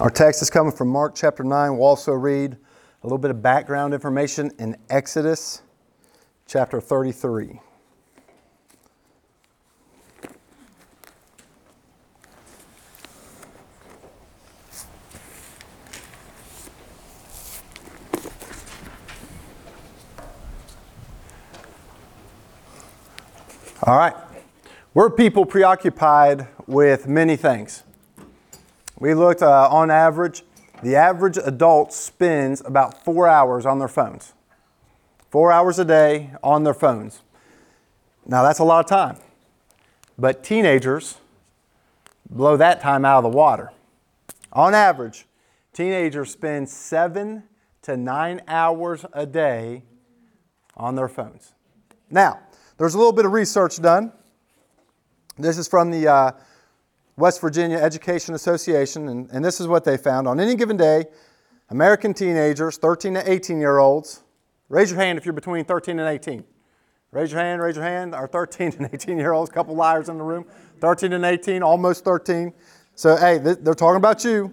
Our text is coming from Mark chapter 9. We'll also read a little bit of background information in Exodus chapter 33. All right. We're people preoccupied with many things. We looked uh, on average, the average adult spends about four hours on their phones. Four hours a day on their phones. Now, that's a lot of time. But teenagers blow that time out of the water. On average, teenagers spend seven to nine hours a day on their phones. Now, there's a little bit of research done. This is from the uh, West Virginia Education Association, and, and this is what they found. On any given day, American teenagers, 13 to 18 year olds, raise your hand if you're between 13 and 18. Raise your hand, raise your hand. Our 13 and 18 year olds, a couple liars in the room. 13 and 18, almost 13. So, hey, they're talking about you.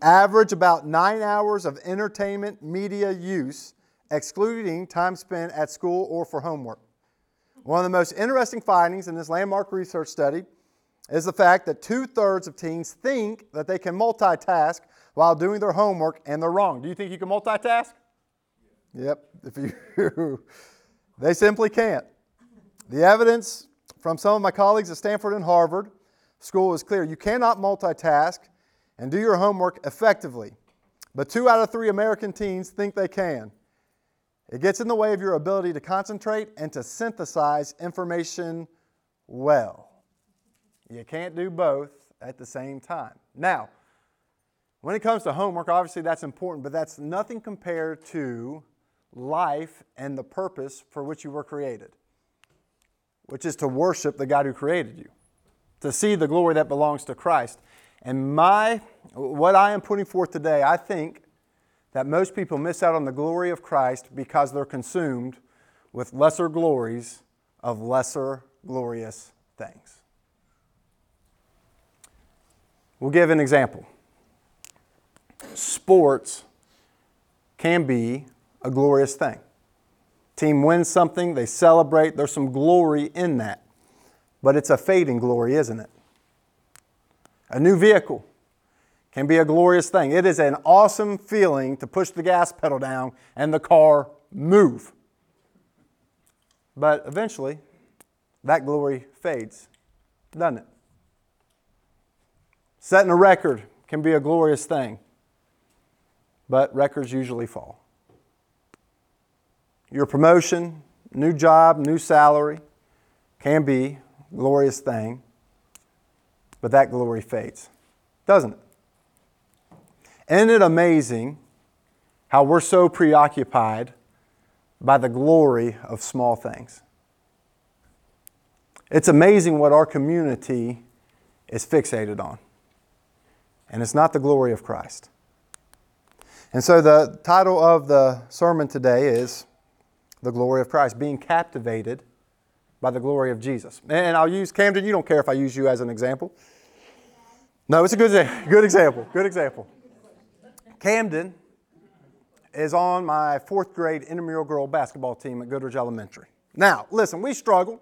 Average about nine hours of entertainment media use, excluding time spent at school or for homework. One of the most interesting findings in this landmark research study is the fact that two thirds of teens think that they can multitask while doing their homework, and they're wrong. Do you think you can multitask? Yep. If you, they simply can't. The evidence from some of my colleagues at Stanford and Harvard school is clear. You cannot multitask and do your homework effectively. But two out of three American teens think they can. It gets in the way of your ability to concentrate and to synthesize information well. You can't do both at the same time. Now, when it comes to homework, obviously that's important, but that's nothing compared to life and the purpose for which you were created, which is to worship the God who created you, to see the glory that belongs to Christ. And my what I am putting forth today, I think that most people miss out on the glory of Christ because they're consumed with lesser glories of lesser glorious things. We'll give an example. Sports can be a glorious thing. Team wins something, they celebrate, there's some glory in that. But it's a fading glory, isn't it? A new vehicle can be a glorious thing. It is an awesome feeling to push the gas pedal down and the car move. But eventually, that glory fades, doesn't it? Setting a record can be a glorious thing, but records usually fall. Your promotion, new job, new salary can be a glorious thing, but that glory fades, doesn't it? Isn't it amazing how we're so preoccupied by the glory of small things? It's amazing what our community is fixated on. And it's not the glory of Christ. And so the title of the sermon today is The Glory of Christ, being captivated by the glory of Jesus. And I'll use Camden, you don't care if I use you as an example. No, it's a good, good example. Good example. Camden is on my fourth grade intramural girl basketball team at Goodridge Elementary. Now, listen, we struggled.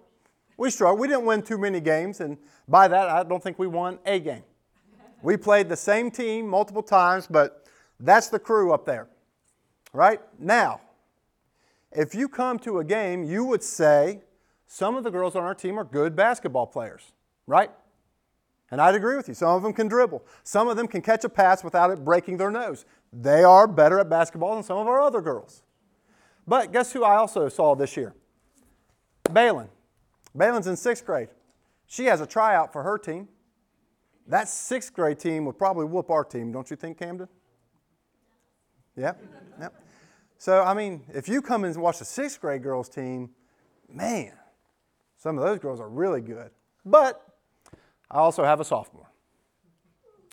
We struggled. We didn't win too many games, and by that, I don't think we won a game. We played the same team multiple times, but that's the crew up there. Right? Now, if you come to a game, you would say some of the girls on our team are good basketball players, right? And I'd agree with you. Some of them can dribble. Some of them can catch a pass without it breaking their nose. They are better at basketball than some of our other girls. But guess who I also saw this year? Balin. Balin's in sixth grade. She has a tryout for her team. That sixth grade team would probably whoop our team, don't you think, Camden? Yeah? Yeah. So, I mean, if you come and watch the sixth grade girls' team, man, some of those girls are really good. But I also have a sophomore.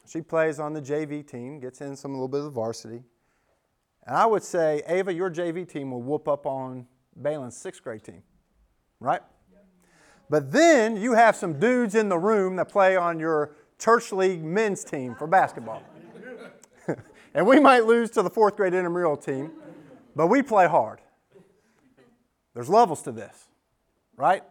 She plays on the JV team, gets in some little bit of varsity. And I would say, Ava, your JV team will whoop up on Balin's sixth grade team, right? But then you have some dudes in the room that play on your church league men's team for basketball. and we might lose to the fourth grade intramural team, but we play hard. There's levels to this, right?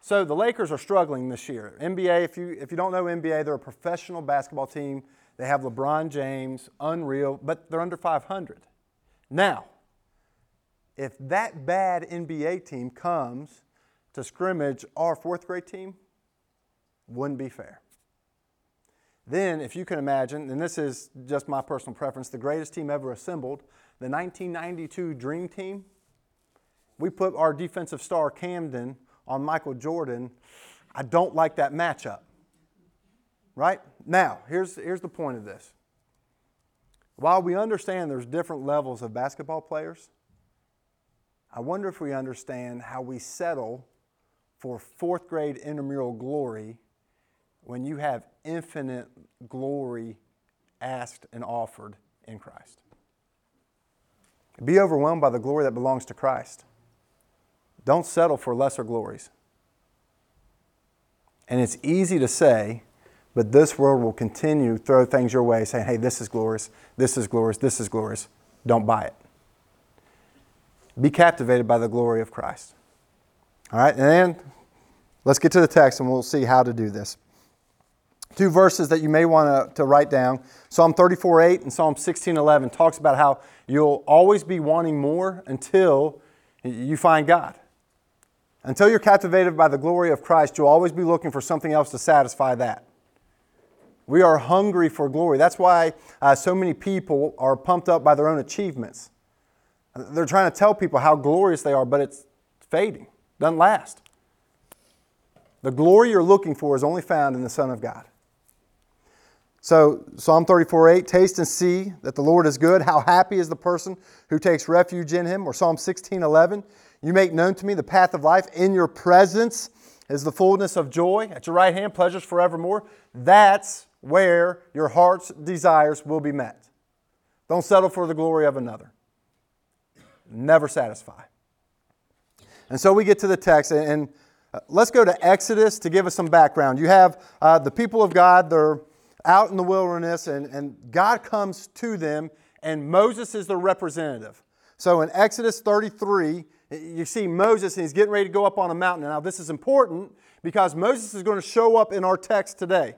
So the Lakers are struggling this year. NBA, if you, if you don't know NBA, they're a professional basketball team. They have LeBron James, unreal, but they're under 500. Now, if that bad NBA team comes to scrimmage our fourth grade team, wouldn't be fair. Then, if you can imagine, and this is just my personal preference, the greatest team ever assembled, the 1992 Dream Team, we put our defensive star Camden on Michael Jordan. I don't like that matchup. Right? Now, here's, here's the point of this. While we understand there's different levels of basketball players, I wonder if we understand how we settle for fourth grade intramural glory when you have infinite glory asked and offered in Christ. Be overwhelmed by the glory that belongs to Christ. Don't settle for lesser glories. And it's easy to say, but this world will continue to throw things your way, saying, hey, this is glorious, this is glorious, this is glorious. Don't buy it. Be captivated by the glory of Christ. All right, and let's get to the text and we'll see how to do this. Two verses that you may want to, write down Psalm 34 8 and Psalm 16 11 talks about how you'll always be wanting more until you find God. Until you're captivated by the glory of Christ, you'll always be looking for something else to satisfy that. We are hungry for glory. That's why uh, so many people are pumped up by their own achievements. They're trying to tell people how glorious they are, but it's fading, doesn't last. The glory you're looking for is only found in the Son of God. So, Psalm 34 8, taste and see that the Lord is good. How happy is the person who takes refuge in him. Or Psalm 16 11, you make known to me the path of life. In your presence is the fullness of joy. At your right hand, pleasures forevermore. That's where your heart's desires will be met. Don't settle for the glory of another. Never satisfy. And so we get to the text, and uh, let's go to Exodus to give us some background. You have uh, the people of God, they're out in the wilderness, and, and God comes to them, and Moses is the representative. So in Exodus 33, you see Moses, and he's getting ready to go up on a mountain. Now, this is important because Moses is going to show up in our text today.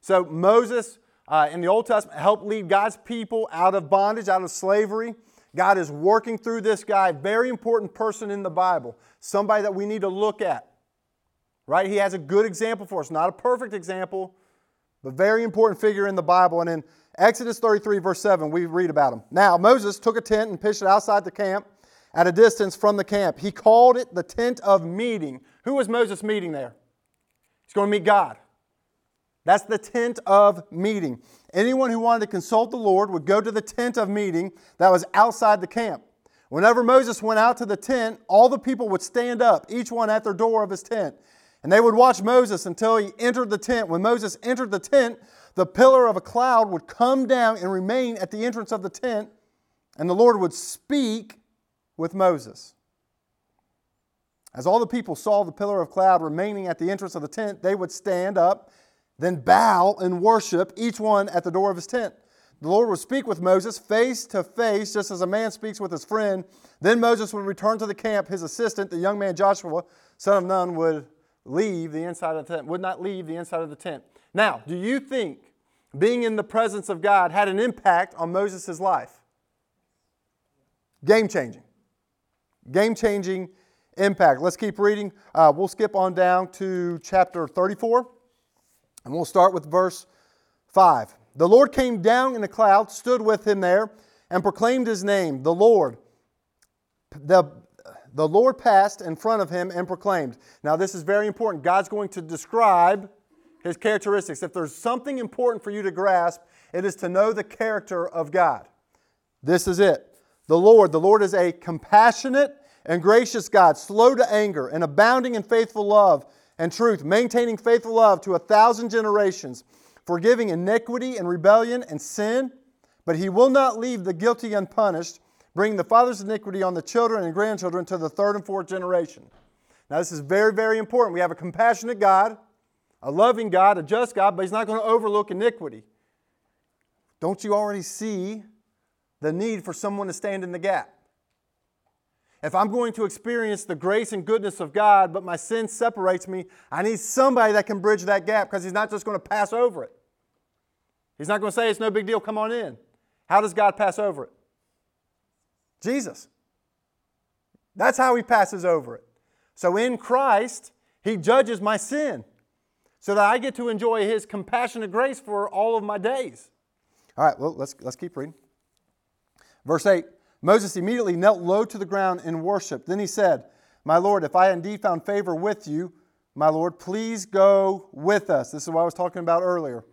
So, Moses uh, in the Old Testament helped lead God's people out of bondage, out of slavery. God is working through this guy, very important person in the Bible, somebody that we need to look at. Right? He has a good example for us, not a perfect example, but very important figure in the Bible. And in Exodus 33, verse 7, we read about him. Now, Moses took a tent and pitched it outside the camp at a distance from the camp. He called it the tent of meeting. Who was Moses meeting there? He's going to meet God. That's the tent of meeting. Anyone who wanted to consult the Lord would go to the tent of meeting that was outside the camp. Whenever Moses went out to the tent, all the people would stand up, each one at their door of his tent. And they would watch Moses until he entered the tent. When Moses entered the tent, the pillar of a cloud would come down and remain at the entrance of the tent, and the Lord would speak with Moses. As all the people saw the pillar of cloud remaining at the entrance of the tent, they would stand up, then bow and worship, each one at the door of his tent. The Lord would speak with Moses face to face, just as a man speaks with his friend. Then Moses would return to the camp. His assistant, the young man Joshua, son of Nun, would leave the inside of the tent, would not leave the inside of the tent. Now, do you think being in the presence of God had an impact on Moses' life? Game changing. Game changing impact. Let's keep reading. Uh, we'll skip on down to chapter 34, and we'll start with verse 5. The Lord came down in a cloud, stood with him there, and proclaimed his name, the Lord. The, the Lord passed in front of him and proclaimed. Now, this is very important. God's going to describe his characteristics. If there's something important for you to grasp, it is to know the character of God. This is it. The Lord, the Lord is a compassionate and gracious God, slow to anger and abounding in faithful love and truth, maintaining faithful love to a thousand generations, forgiving iniquity and rebellion and sin, but he will not leave the guilty unpunished, bringing the father's iniquity on the children and grandchildren to the third and fourth generation. Now, this is very, very important. We have a compassionate God, a loving God, a just God, but he's not going to overlook iniquity. don't you already see the need for someone to stand in the gap? If I'm going to experience the grace and goodness of God, but my sin separates me, I need somebody that can bridge that gap because He's not just going to pass over it. He's not going to say, It's no big deal, come on in. How does God pass over it? Jesus. That's how He passes over it. So in Christ, He judges my sin so that I get to enjoy His compassionate grace for all of my days. All right, well, let's, let's keep reading. Verse 8 Moses immediately knelt low to the ground in worship. Then he said, My Lord, if I indeed found favor with you, my Lord, please go with us. This is what I was talking about earlier.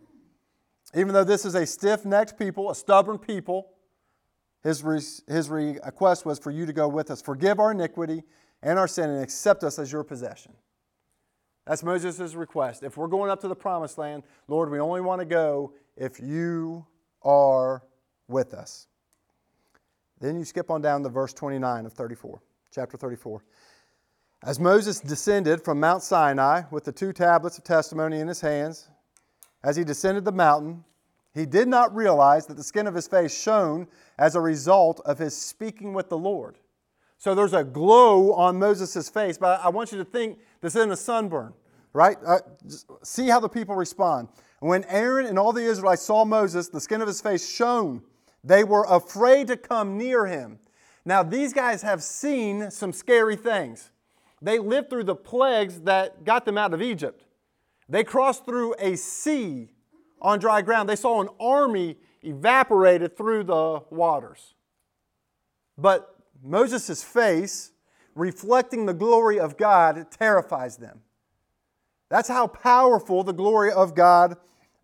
Even though this is a stiff necked people, a stubborn people, his, re- his request was for you to go with us. Forgive our iniquity and our sin and accept us as your possession. That's Moses' request. If we're going up to the promised land, Lord, we only want to go if you are with us. Then you skip on down to verse 29 of 34, chapter 34. As Moses descended from Mount Sinai with the two tablets of testimony in his hands, as he descended the mountain, he did not realize that the skin of his face shone as a result of his speaking with the Lord. So there's a glow on Moses' face, but I want you to think this isn't a sunburn, right? Uh, see how the people respond. When Aaron and all the Israelites saw Moses, the skin of his face shone they were afraid to come near him. Now, these guys have seen some scary things. They lived through the plagues that got them out of Egypt. They crossed through a sea on dry ground. They saw an army evaporated through the waters. But Moses' face, reflecting the glory of God, terrifies them. That's how powerful the glory of God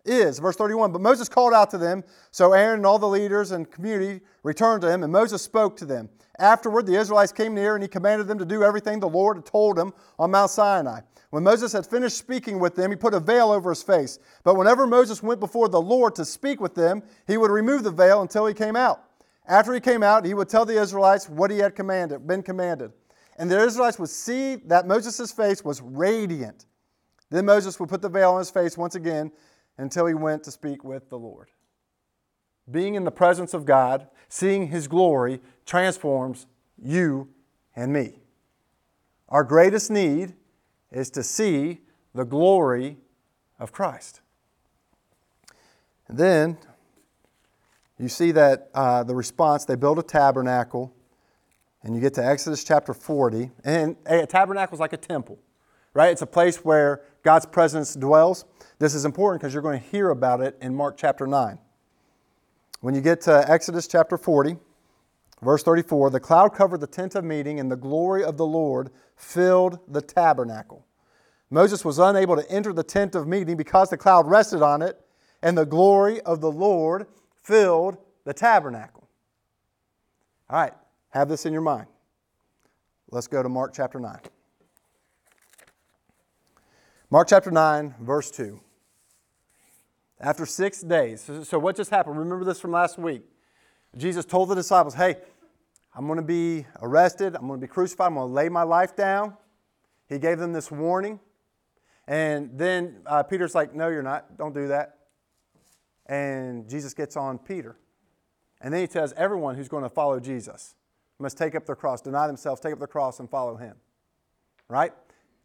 is. Verse 31 But Moses called out to them, so Aaron and all the leaders and community returned to him, and Moses spoke to them. Afterward, the Israelites came near, and he commanded them to do everything the Lord had told him on Mount Sinai. When Moses had finished speaking with them, he put a veil over his face. But whenever Moses went before the Lord to speak with them, he would remove the veil until he came out. After he came out, he would tell the Israelites what he had commanded, been commanded. And the Israelites would see that Moses' face was radiant. Then Moses would put the veil on his face once again until he went to speak with the Lord. Being in the presence of God, seeing his glory, transforms you and me. Our greatest need is to see the glory of Christ. And then you see that uh, the response they build a tabernacle, and you get to Exodus chapter 40. And a tabernacle is like a temple, right? It's a place where God's presence dwells. This is important because you're going to hear about it in Mark chapter 9. When you get to Exodus chapter 40, verse 34, the cloud covered the tent of meeting, and the glory of the Lord filled the tabernacle. Moses was unable to enter the tent of meeting because the cloud rested on it, and the glory of the Lord filled the tabernacle. All right, have this in your mind. Let's go to Mark chapter 9. Mark chapter 9, verse 2. After six days, so what just happened? Remember this from last week. Jesus told the disciples, Hey, I'm going to be arrested, I'm going to be crucified, I'm going to lay my life down. He gave them this warning. And then uh, Peter's like, No, you're not. Don't do that. And Jesus gets on Peter. And then he tells everyone who's going to follow Jesus must take up their cross, deny themselves, take up their cross, and follow him. Right?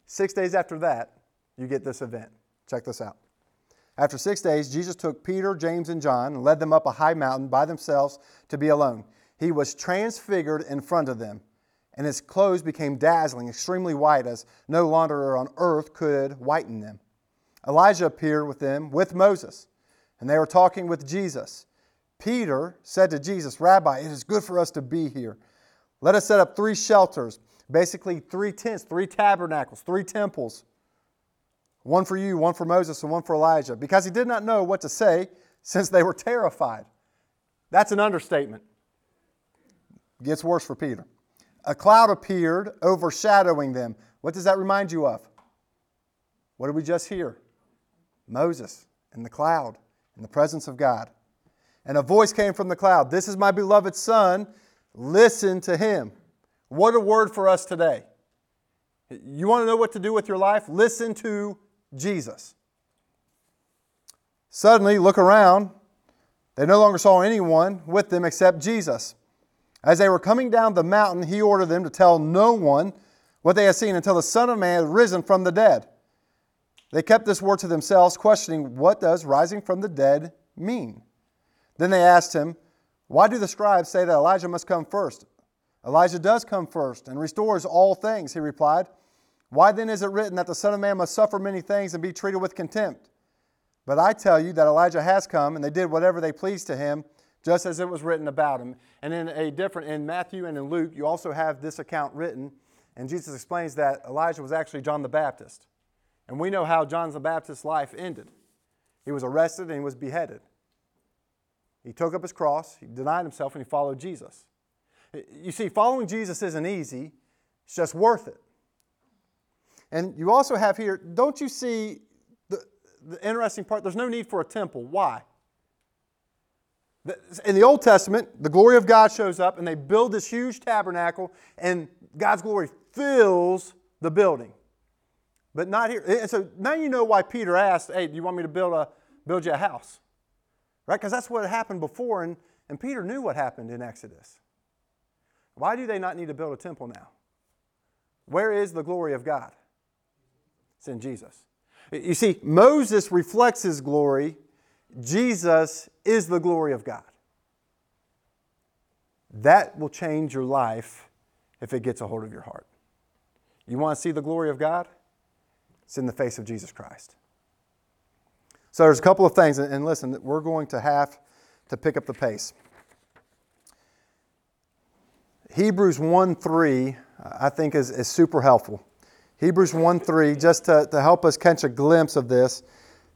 Six days after that, you get this event. Check this out. After six days, Jesus took Peter, James, and John and led them up a high mountain by themselves to be alone. He was transfigured in front of them, and his clothes became dazzling, extremely white, as no launderer on earth could whiten them. Elijah appeared with them with Moses, and they were talking with Jesus. Peter said to Jesus, Rabbi, it is good for us to be here. Let us set up three shelters, basically three tents, three tabernacles, three temples one for you, one for Moses, and one for Elijah, because he did not know what to say since they were terrified. That's an understatement. Gets worse for Peter. A cloud appeared, overshadowing them. What does that remind you of? What did we just hear? Moses in the cloud, in the presence of God. And a voice came from the cloud This is my beloved Son, listen to him. What a word for us today. You want to know what to do with your life? Listen to Jesus. Suddenly, look around. They no longer saw anyone with them except Jesus. As they were coming down the mountain, he ordered them to tell no one what they had seen until the Son of Man had risen from the dead. They kept this word to themselves, questioning, What does rising from the dead mean? Then they asked him, Why do the scribes say that Elijah must come first? Elijah does come first and restores all things, he replied. Why then is it written that the Son of Man must suffer many things and be treated with contempt? But I tell you that Elijah has come, and they did whatever they pleased to him, just as it was written about him. And in a different, in Matthew and in Luke, you also have this account written, and Jesus explains that Elijah was actually John the Baptist. And we know how John the Baptist's life ended. He was arrested and he was beheaded. He took up his cross, he denied himself, and he followed Jesus. You see, following Jesus isn't easy, it's just worth it. And you also have here, don't you see the, the interesting part? There's no need for a temple. Why? In the Old Testament, the glory of God shows up and they build this huge tabernacle, and God's glory fills the building. But not here. And so now you know why Peter asked, Hey, do you want me to build, a, build you a house? Right? Because that's what happened before, and, and Peter knew what happened in Exodus. Why do they not need to build a temple now? Where is the glory of God? It's in Jesus. You see, Moses reflects his glory, Jesus is the glory of God. That will change your life if it gets a hold of your heart. You want to see the glory of God? It's in the face of Jesus Christ. So there's a couple of things, and listen, we're going to have to pick up the pace. Hebrews 1 3, I think, is, is super helpful. Hebrews 1 3, just to, to help us catch a glimpse of this.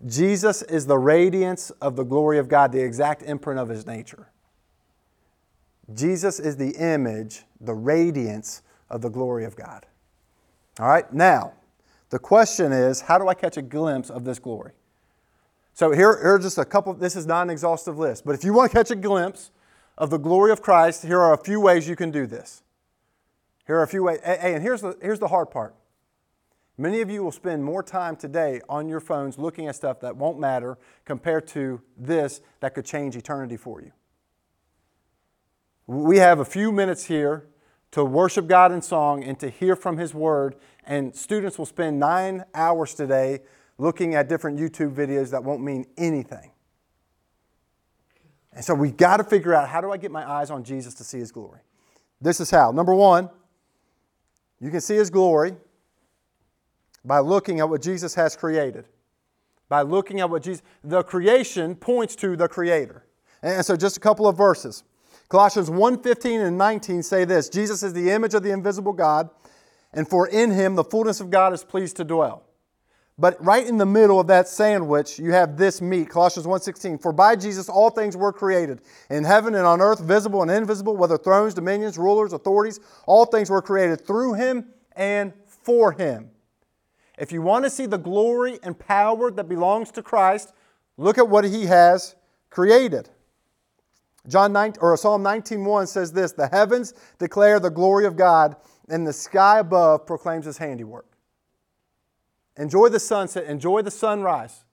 Jesus is the radiance of the glory of God, the exact imprint of his nature. Jesus is the image, the radiance of the glory of God. All right, now, the question is how do I catch a glimpse of this glory? So here, here are just a couple, this is not an exhaustive list, but if you want to catch a glimpse of the glory of Christ, here are a few ways you can do this. Here are a few ways, and here's the, here's the hard part. Many of you will spend more time today on your phones looking at stuff that won't matter compared to this that could change eternity for you. We have a few minutes here to worship God in song and to hear from His Word, and students will spend nine hours today looking at different YouTube videos that won't mean anything. And so we've got to figure out how do I get my eyes on Jesus to see His glory? This is how. Number one, you can see His glory by looking at what Jesus has created. By looking at what Jesus, the creation points to the Creator. And so just a couple of verses. Colossians 1:15 and 19 say this, Jesus is the image of the invisible God, and for in him the fullness of God is pleased to dwell. But right in the middle of that sandwich, you have this meat, Colossians 1:16, for by Jesus all things were created, in heaven and on earth, visible and invisible, whether thrones, dominions, rulers, authorities, all things were created through him and for him. If you want to see the glory and power that belongs to Christ, look at what he has created. John 9, or Psalm 19:1 says this, "The heavens declare the glory of God, and the sky above proclaims his handiwork." Enjoy the sunset, enjoy the sunrise.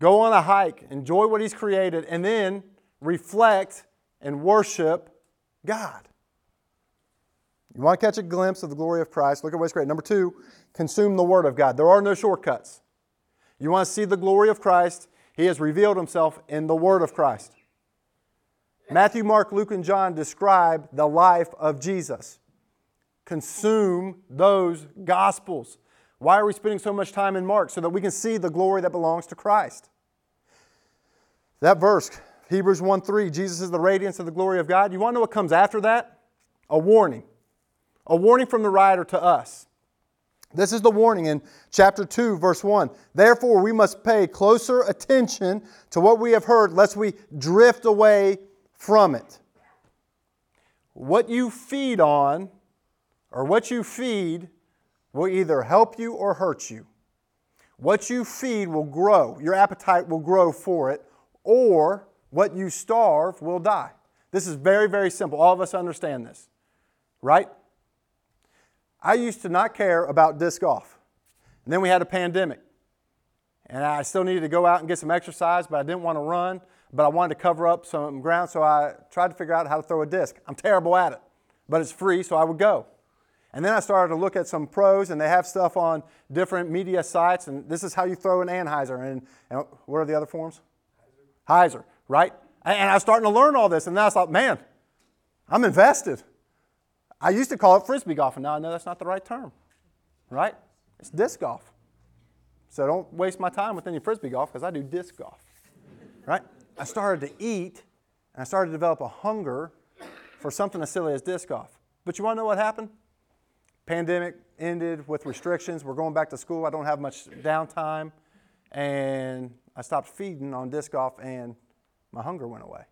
Go on a hike, enjoy what he's created, and then reflect and worship God. You want to catch a glimpse of the glory of Christ? Look at what's great. Number two, consume the Word of God. There are no shortcuts. You want to see the glory of Christ? He has revealed himself in the Word of Christ. Matthew, Mark, Luke, and John describe the life of Jesus. Consume those Gospels. Why are we spending so much time in Mark? So that we can see the glory that belongs to Christ. That verse, Hebrews 1 3, Jesus is the radiance of the glory of God. You want to know what comes after that? A warning a warning from the writer to us. This is the warning in chapter 2, verse 1. Therefore, we must pay closer attention to what we have heard, lest we drift away from it. What you feed on, or what you feed, will either help you or hurt you. What you feed will grow, your appetite will grow for it, or what you starve will die. This is very, very simple. All of us understand this, right? I used to not care about disc golf. And then we had a pandemic. And I still needed to go out and get some exercise, but I didn't want to run, but I wanted to cover up some ground, so I tried to figure out how to throw a disc. I'm terrible at it, but it's free, so I would go. And then I started to look at some pros, and they have stuff on different media sites, and this is how you throw an anhyzer. And, and what are the other forms? Hyzer, right? And I was starting to learn all this, and then I thought, man, I'm invested. I used to call it frisbee golf, and now I know that's not the right term, right? It's disc golf. So don't waste my time with any frisbee golf because I do disc golf, right? I started to eat, and I started to develop a hunger for something as silly as disc golf. But you want to know what happened? Pandemic ended with restrictions. We're going back to school. I don't have much downtime, and I stopped feeding on disc golf, and my hunger went away.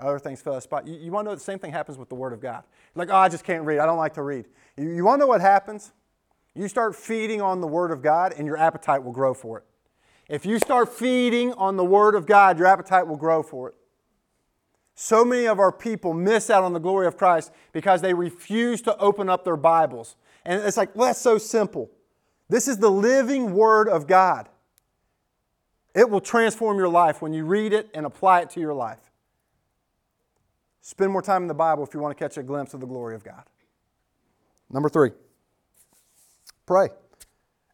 Other things fell spot. You, you want to know the same thing happens with the Word of God. Like, oh, I just can't read. I don't like to read. You, you want to know what happens? You start feeding on the Word of God, and your appetite will grow for it. If you start feeding on the Word of God, your appetite will grow for it. So many of our people miss out on the glory of Christ because they refuse to open up their Bibles. And it's like, well, that's so simple. This is the living Word of God. It will transform your life when you read it and apply it to your life. Spend more time in the Bible if you want to catch a glimpse of the glory of God. Number three, pray.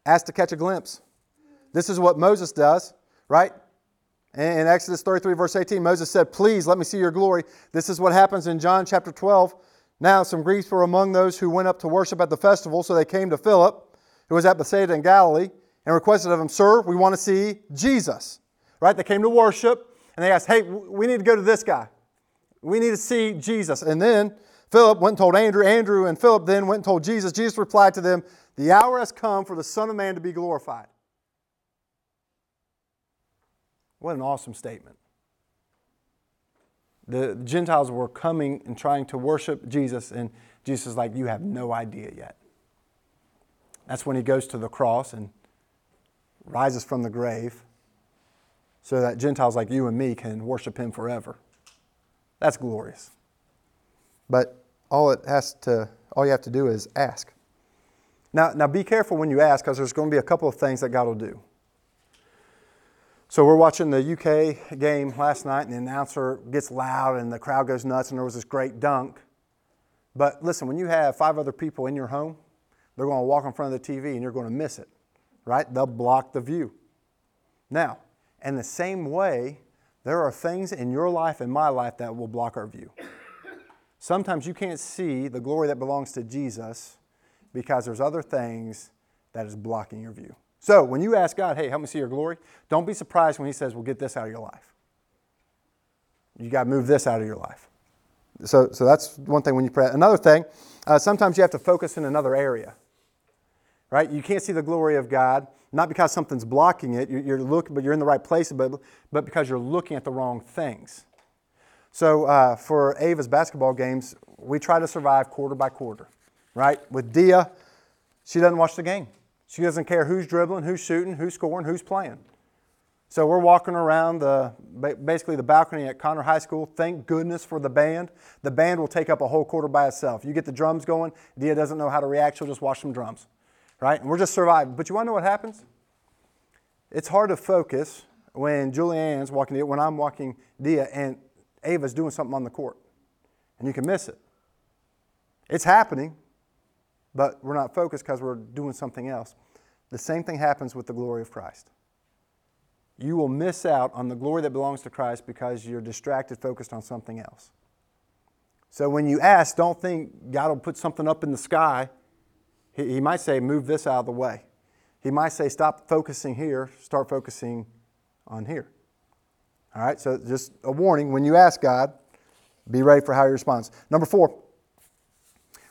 Ask to catch a glimpse. This is what Moses does, right? In Exodus 33, verse 18, Moses said, Please let me see your glory. This is what happens in John chapter 12. Now, some Greeks were among those who went up to worship at the festival, so they came to Philip, who was at Bethsaida in Galilee, and requested of him, Sir, we want to see Jesus. Right? They came to worship, and they asked, Hey, we need to go to this guy. We need to see Jesus. And then Philip went and told Andrew. Andrew and Philip then went and told Jesus. Jesus replied to them, The hour has come for the Son of Man to be glorified. What an awesome statement. The Gentiles were coming and trying to worship Jesus, and Jesus is like, You have no idea yet. That's when he goes to the cross and rises from the grave so that Gentiles like you and me can worship him forever. That's glorious. But all it has to all you have to do is ask. Now, now be careful when you ask because there's going to be a couple of things that God will do. So we're watching the UK game last night, and the announcer gets loud, and the crowd goes nuts, and there was this great dunk. But listen, when you have five other people in your home, they're going to walk in front of the TV, and you're going to miss it, right? They'll block the view. Now, in the same way, there are things in your life and my life that will block our view. Sometimes you can't see the glory that belongs to Jesus because there's other things that is blocking your view. So when you ask God, hey, help me see your glory, don't be surprised when He says, well, get this out of your life. You got to move this out of your life. So, so that's one thing when you pray. Another thing, uh, sometimes you have to focus in another area right? You can't see the glory of God, not because something's blocking it, you're, looking, but you're in the right place, but, but because you're looking at the wrong things. So uh, for Ava's basketball games, we try to survive quarter by quarter, right? With Dia, she doesn't watch the game. She doesn't care who's dribbling, who's shooting, who's scoring, who's playing. So we're walking around the basically the balcony at Conner High School. Thank goodness for the band. The band will take up a whole quarter by itself. You get the drums going, Dia doesn't know how to react, she'll just watch some drums right? And we're just surviving. But you want to know what happens? It's hard to focus when Julianne's walking, when I'm walking Dia, and Ava's doing something on the court. And you can miss it. It's happening, but we're not focused because we're doing something else. The same thing happens with the glory of Christ. You will miss out on the glory that belongs to Christ because you're distracted, focused on something else. So when you ask, don't think God will put something up in the sky he, he might say, move this out of the way. He might say, stop focusing here, start focusing on here. All right, so just a warning when you ask God, be ready for how he responds. Number four,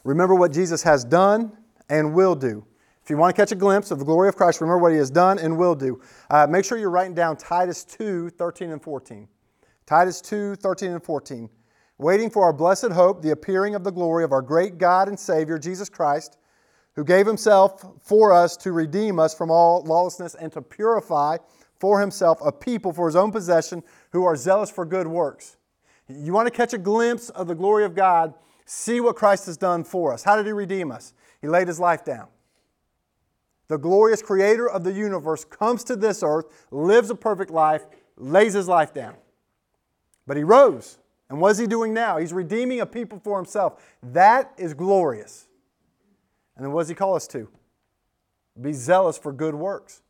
remember what Jesus has done and will do. If you want to catch a glimpse of the glory of Christ, remember what he has done and will do. Uh, make sure you're writing down Titus 2 13 and 14. Titus 2 13 and 14. Waiting for our blessed hope, the appearing of the glory of our great God and Savior, Jesus Christ who gave himself for us to redeem us from all lawlessness and to purify for himself a people for his own possession who are zealous for good works. You want to catch a glimpse of the glory of God? See what Christ has done for us. How did he redeem us? He laid his life down. the glorious creator of the universe, comes to this earth, lives a perfect life, lays his life down. But he rose. And what is he doing now? He's redeeming a people for himself. That is glorious. And then what does he call us to? Be zealous for good works.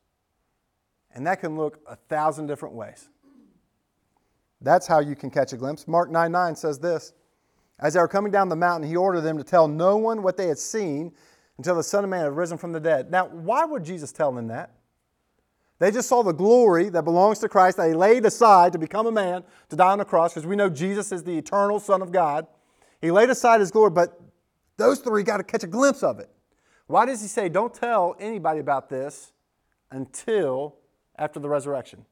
And that can look a thousand different ways. That's how you can catch a glimpse. Mark 9 9 says this As they were coming down the mountain, he ordered them to tell no one what they had seen until the Son of Man had risen from the dead. Now, why would Jesus tell them that? They just saw the glory that belongs to Christ that he laid aside to become a man, to die on the cross, because we know Jesus is the eternal Son of God. He laid aside his glory, but those three got to catch a glimpse of it. Why does he say, don't tell anybody about this until after the resurrection?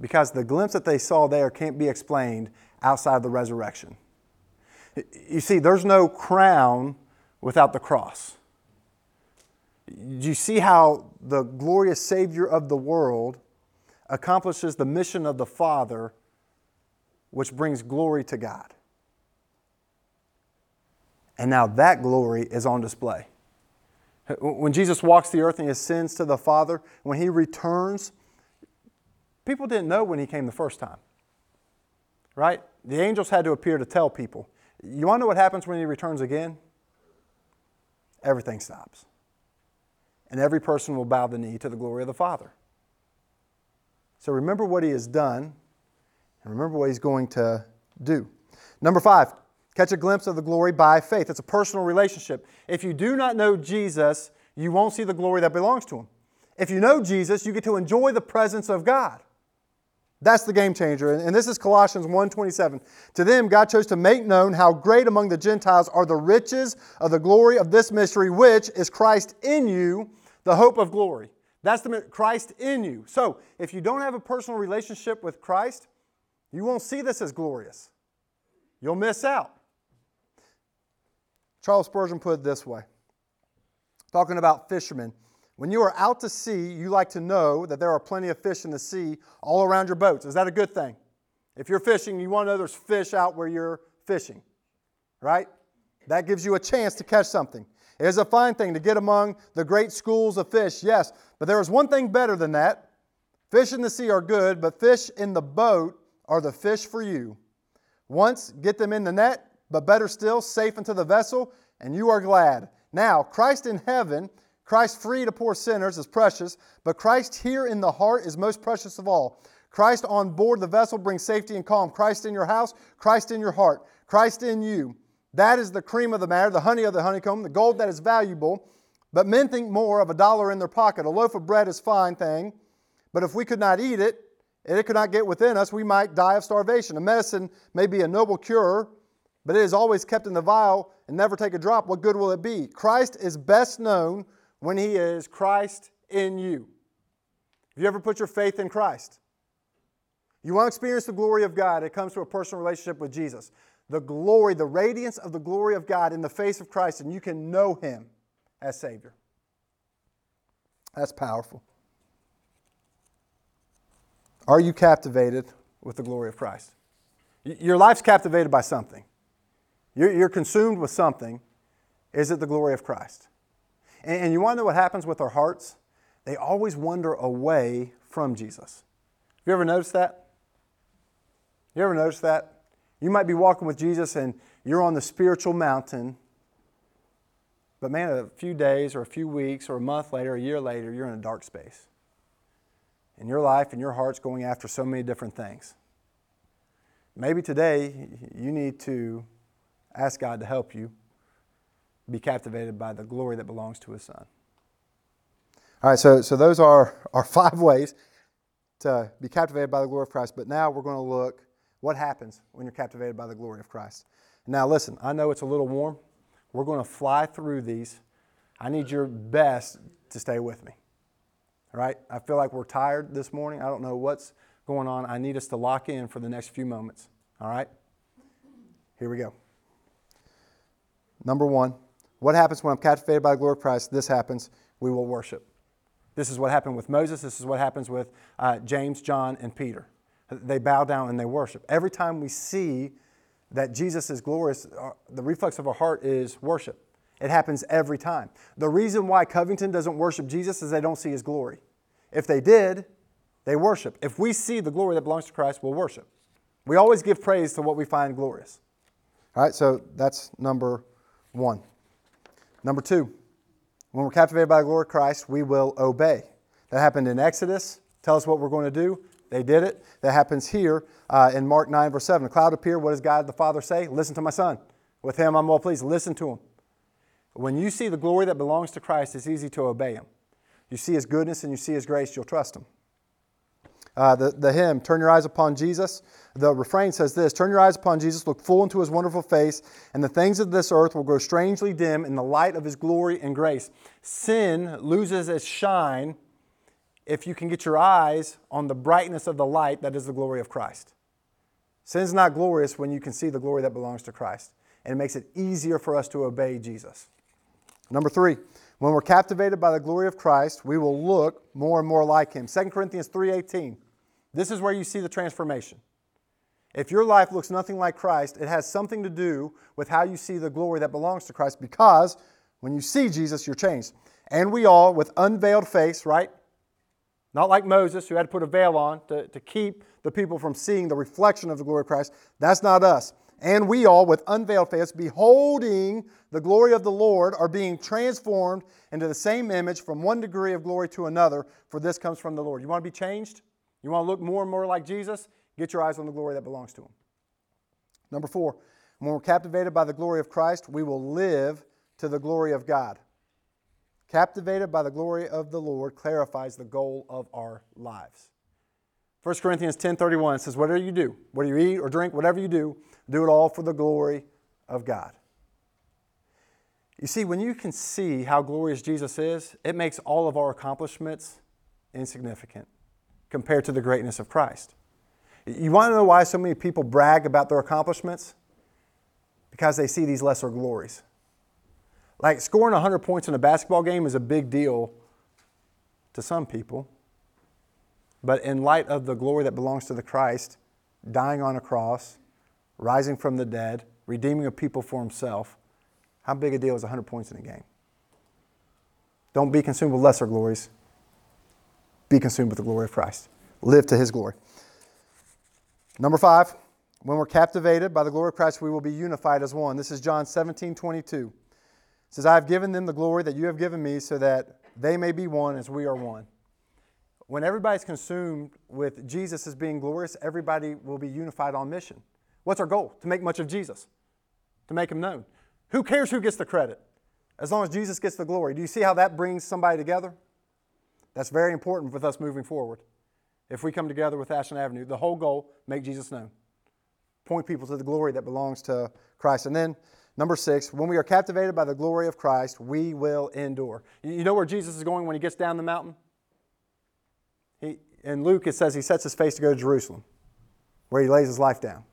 Because the glimpse that they saw there can't be explained outside of the resurrection. You see, there's no crown without the cross. Do you see how the glorious Savior of the world accomplishes the mission of the Father, which brings glory to God. And now that glory is on display. When Jesus walks the earth and he ascends to the Father, when he returns, people didn't know when he came the first time. Right? The angels had to appear to tell people. You want to know what happens when he returns again? Everything stops. And every person will bow the knee to the glory of the Father. So remember what he has done and remember what he's going to do. Number five, catch a glimpse of the glory by faith. It's a personal relationship. If you do not know Jesus, you won't see the glory that belongs to him. If you know Jesus, you get to enjoy the presence of God. That's the game changer. And this is Colossians 1:27. To them God chose to make known how great among the Gentiles are the riches of the glory of this mystery which is Christ in you, the hope of glory. That's the Christ in you. So, if you don't have a personal relationship with Christ, you won't see this as glorious. You'll miss out. Charles Spurgeon put it this way, talking about fishermen. When you are out to sea, you like to know that there are plenty of fish in the sea all around your boats. Is that a good thing? If you're fishing, you want to know there's fish out where you're fishing, right? That gives you a chance to catch something. It is a fine thing to get among the great schools of fish, yes, but there is one thing better than that. Fish in the sea are good, but fish in the boat are the fish for you. Once get them in the net, but better still, safe into the vessel, and you are glad. Now, Christ in heaven Christ free to poor sinners is precious, but Christ here in the heart is most precious of all. Christ on board the vessel brings safety and calm. Christ in your house, Christ in your heart, Christ in you. That is the cream of the matter, the honey of the honeycomb, the gold that is valuable. But men think more of a dollar in their pocket. A loaf of bread is fine thing, but if we could not eat it, and it could not get within us, we might die of starvation. A medicine may be a noble cure, but it is always kept in the vial and never take a drop. What good will it be? Christ is best known when He is Christ in you. Have you ever put your faith in Christ? You want to experience the glory of God, it comes to a personal relationship with Jesus. The glory, the radiance of the glory of God in the face of Christ, and you can know Him as Savior. That's powerful. Are you captivated with the glory of Christ? Your life's captivated by something. You're, consumed with something. Is it the glory of Christ? And, and you want to know what happens with our hearts? They always wander away from Jesus. Have you ever noticed that? You ever noticed that? You might be walking with Jesus and you're on the spiritual mountain, but man, a few days or a few weeks or a month later, a year later, you're in a dark space. And your life and your heart's going after so many different things. Maybe today you need to ask God to help you be captivated by the glory that belongs to his son. All right, so, so those are our five ways to be captivated by the glory of Christ. But now we're going to look what happens when you're captivated by the glory of Christ. Now, listen, I know it's a little warm. We're going to fly through these. I need your best to stay with me. All right? I feel like we're tired this morning. I don't know what's going on. I need us to lock in for the next few moments. All right? Here we go. Number one. What happens when I'm captivated by the glory of Christ? This happens. We will worship. This is what happened with Moses. This is what happens with uh, James, John, and Peter. They bow down and they worship. Every time we see that Jesus is glorious, uh, the reflex of our heart is worship. It happens every time. The reason why Covington doesn't worship Jesus is they don't see his glory. If they did, they worship. If we see the glory that belongs to Christ, we'll worship. We always give praise to what we find glorious. All right, so that's number one. Number two, when we're captivated by the glory of Christ, we will obey. That happened in Exodus. Tell us what we're going to do. They did it. That happens here uh, in Mark 9, verse 7. A cloud appeared. What does God the Father say? Listen to my son. With him I'm well pleased. Listen to him. When you see the glory that belongs to Christ, it's easy to obey him. You see his goodness and you see his grace, you'll trust him. Uh, the, the hymn, Turn Your Eyes Upon Jesus, the refrain says this Turn your eyes upon Jesus, look full into his wonderful face, and the things of this earth will grow strangely dim in the light of his glory and grace. Sin loses its shine if you can get your eyes on the brightness of the light that is the glory of Christ. Sin's not glorious when you can see the glory that belongs to Christ, and it makes it easier for us to obey Jesus. Number three, when we're captivated by the glory of Christ, we will look more and more like him. 2 Corinthians 3:18. This is where you see the transformation. If your life looks nothing like Christ, it has something to do with how you see the glory that belongs to Christ because when you see Jesus, you're changed. And we all, with unveiled face, right? Not like Moses, who had to put a veil on to, to keep the people from seeing the reflection of the glory of Christ. That's not us. And we all, with unveiled face, beholding the glory of the Lord, are being transformed into the same image from one degree of glory to another, for this comes from the Lord. You want to be changed? You want to look more and more like Jesus? Get your eyes on the glory that belongs to Him. Number four, when we're captivated by the glory of Christ, we will live to the glory of God. Captivated by the glory of the Lord clarifies the goal of our lives. 1 Corinthians 10:31 says, Whatever you do, whether you eat or drink, whatever you do, do it all for the glory of God. You see, when you can see how glorious Jesus is, it makes all of our accomplishments insignificant compared to the greatness of Christ. You want to know why so many people brag about their accomplishments? Because they see these lesser glories. Like scoring 100 points in a basketball game is a big deal to some people. But in light of the glory that belongs to the Christ, dying on a cross, rising from the dead, redeeming a people for himself, how big a deal is 100 points in a game? Don't be consumed with lesser glories. Be consumed with the glory of Christ. Live to his glory. Number five, when we're captivated by the glory of Christ, we will be unified as one. This is John 17, 22. It says, I have given them the glory that you have given me so that they may be one as we are one. When everybody's consumed with Jesus as being glorious, everybody will be unified on mission. What's our goal? To make much of Jesus, to make him known. Who cares who gets the credit? As long as Jesus gets the glory. Do you see how that brings somebody together? That's very important with us moving forward. If we come together with Ashland Avenue, the whole goal, make Jesus known. Point people to the glory that belongs to Christ. And then Number six, when we are captivated by the glory of Christ, we will endure. You know where Jesus is going when he gets down the mountain? He, in Luke, it says he sets his face to go to Jerusalem, where he lays his life down.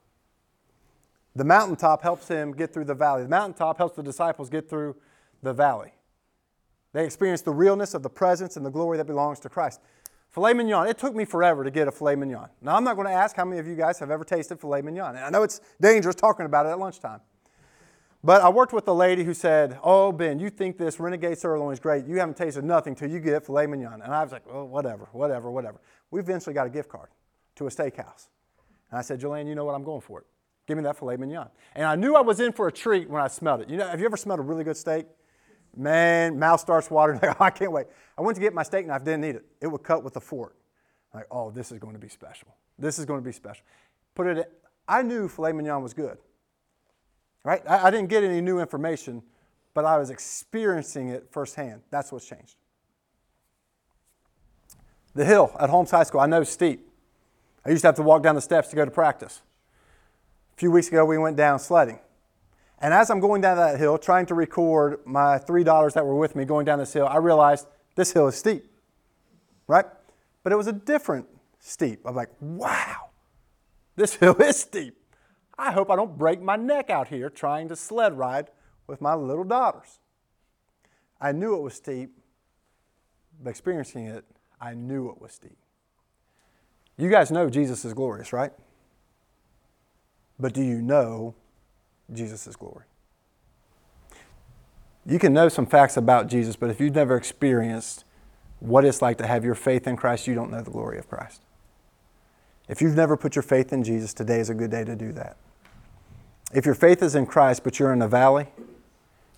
The mountaintop helps him get through the valley. The mountaintop helps the disciples get through the valley. They experience the realness of the presence and the glory that belongs to Christ. Filet mignon, it took me forever to get a filet mignon. Now, I'm not going to ask how many of you guys have ever tasted filet mignon. And I know it's dangerous talking about it at lunchtime. But I worked with a lady who said, Oh, Ben, you think this renegade sirloin is great. You haven't tasted nothing till you get filet mignon. And I was like, Oh, whatever, whatever, whatever. We eventually got a gift card to a steakhouse. And I said, Jolene, you know what? I'm going for it. Give me that filet mignon. And I knew I was in for a treat when I smelled it. You know, have you ever smelled a really good steak? Man, mouth starts watering. Like, oh, I can't wait. I went to get my steak knife, didn't eat it. It would cut with a fork. Like, oh, this is going to be special. This is going to be special. Put it. In. I knew filet mignon was good. Right? I, I didn't get any new information, but I was experiencing it firsthand. That's what's changed. The hill at Holmes High School, I know steep. I used to have to walk down the steps to go to practice. A few weeks ago, we went down sledding. And as I'm going down that hill, trying to record my three daughters that were with me going down this hill, I realized this hill is steep, right? But it was a different steep. I'm like, wow, this hill is steep. I hope I don't break my neck out here trying to sled ride with my little daughters. I knew it was steep, but experiencing it, I knew it was steep. You guys know Jesus is glorious, right? But do you know Jesus' glory? You can know some facts about Jesus, but if you've never experienced what it's like to have your faith in Christ, you don't know the glory of Christ. If you've never put your faith in Jesus, today is a good day to do that. If your faith is in Christ, but you're in a valley,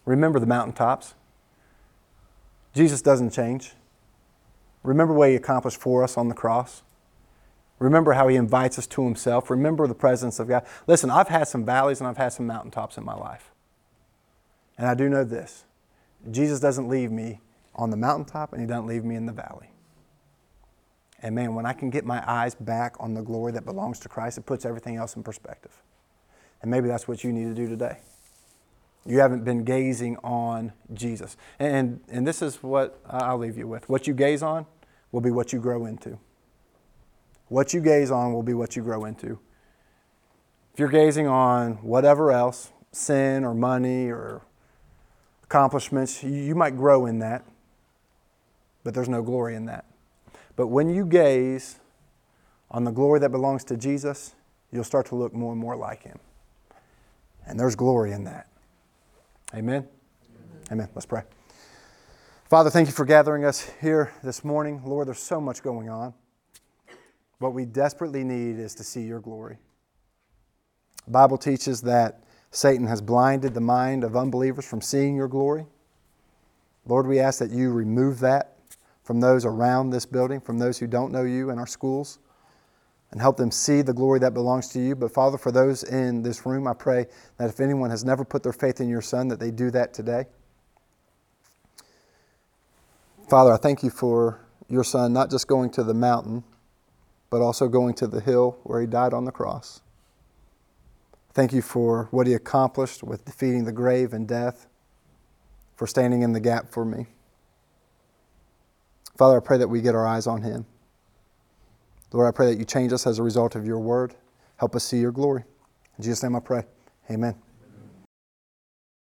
remember the mountaintops. Jesus doesn't change. Remember what he accomplished for us on the cross. Remember how he invites us to himself. Remember the presence of God. Listen, I've had some valleys and I've had some mountaintops in my life. And I do know this Jesus doesn't leave me on the mountaintop and he doesn't leave me in the valley. And man, when I can get my eyes back on the glory that belongs to Christ, it puts everything else in perspective. And maybe that's what you need to do today. You haven't been gazing on Jesus. And, and this is what I'll leave you with. What you gaze on will be what you grow into. What you gaze on will be what you grow into. If you're gazing on whatever else, sin or money or accomplishments, you might grow in that, but there's no glory in that. But when you gaze on the glory that belongs to Jesus, you'll start to look more and more like him. And there's glory in that. Amen? Amen. Amen. Let's pray. Father, thank you for gathering us here this morning. Lord, there's so much going on. What we desperately need is to see your glory. The Bible teaches that Satan has blinded the mind of unbelievers from seeing your glory. Lord, we ask that you remove that from those around this building, from those who don't know you in our schools, and help them see the glory that belongs to you. But Father, for those in this room, I pray that if anyone has never put their faith in your Son, that they do that today. Father, I thank you for your Son not just going to the mountain but also going to the hill where he died on the cross. Thank you for what he accomplished with defeating the grave and death, for standing in the gap for me. Father, I pray that we get our eyes on him. Lord, I pray that you change us as a result of your word. Help us see your glory. In Jesus' name I pray. Amen.